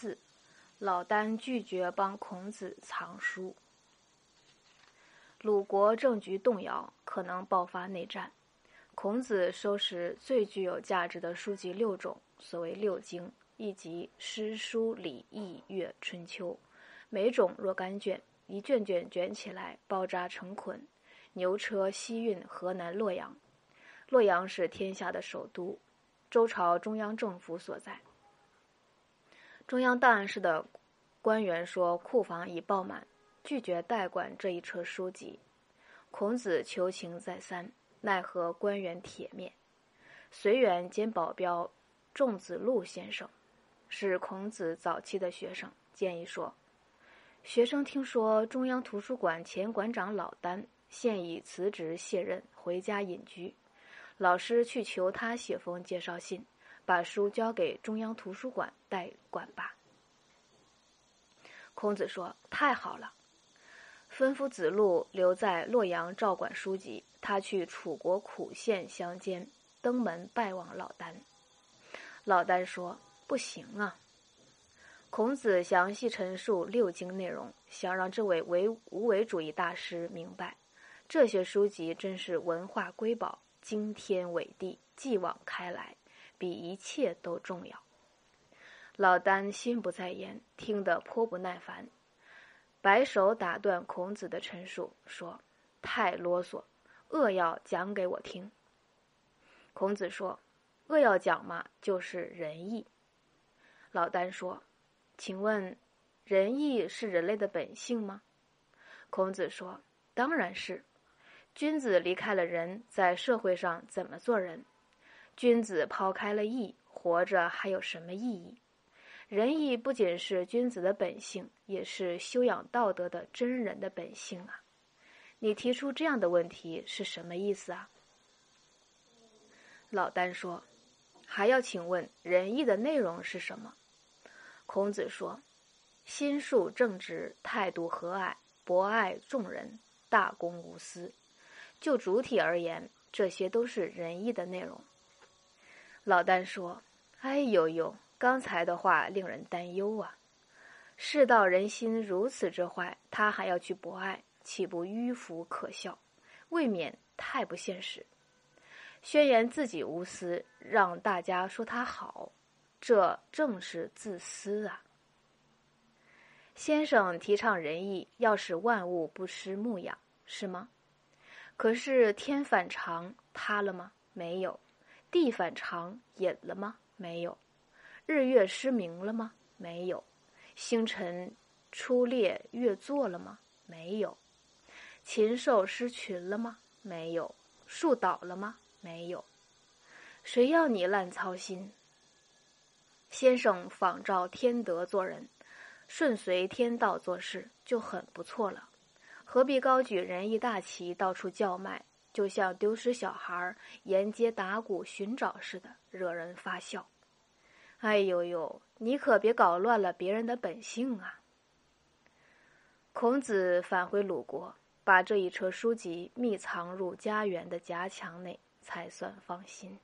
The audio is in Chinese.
四，老聃拒绝帮孔子藏书。鲁国政局动摇，可能爆发内战。孔子收拾最具有价值的书籍六种，所谓六经，以及诗、书、礼、易、乐、春秋，每种若干卷，一卷卷卷起来，包扎成捆，牛车西运河南洛阳。洛阳是天下的首都，周朝中央政府所在。中央档案室的官员说，库房已爆满。拒绝代管这一车书籍，孔子求情再三，奈何官员铁面。随员兼保镖仲子路先生，是孔子早期的学生，建议说：“学生听说中央图书馆前馆长老丹现已辞职卸任，回家隐居。老师去求他写封介绍信，把书交给中央图书馆代管吧。”孔子说：“太好了。”吩咐子路留在洛阳照管书籍，他去楚国苦县乡间登门拜望老聃。老聃说：“不行啊。”孔子详细陈述六经内容，想让这位唯无为主义大师明白，这些书籍真是文化瑰宝，惊天伟地，继往开来，比一切都重要。老聃心不在焉，听得颇不耐烦。摆手打断孔子的陈述，说：“太啰嗦，扼要讲给我听。”孔子说：“扼要讲嘛，就是仁义。”老聃说：“请问，仁义是人类的本性吗？”孔子说：“当然是。君子离开了人，在社会上怎么做人？君子抛开了义，活着还有什么意义？”仁义不仅是君子的本性，也是修养道德的真人的本性啊！你提出这样的问题是什么意思啊？老聃说：“还要请问仁义的内容是什么？”孔子说：“心术正直，态度和蔼，博爱众人，大公无私。就主体而言，这些都是仁义的内容。”老聃说：“哎呦呦！”刚才的话令人担忧啊！世道人心如此之坏，他还要去博爱，岂不迂腐可笑？未免太不现实。宣言自己无私，让大家说他好，这正是自私啊！先生提倡仁义，要使万物不失牧养，是吗？可是天反常塌了吗？没有。地反常隐了吗？没有。日月失明了吗？没有。星辰出列月坐了吗？没有。禽兽失群了吗？没有。树倒了吗？没有。谁要你乱操心？先生仿照天德做人，顺随天道做事就很不错了，何必高举仁义大旗到处叫卖，就像丢失小孩沿街打鼓寻找似的，惹人发笑。哎呦呦，你可别搞乱了别人的本性啊！孔子返回鲁国，把这一车书籍密藏入家园的夹墙内，才算放心。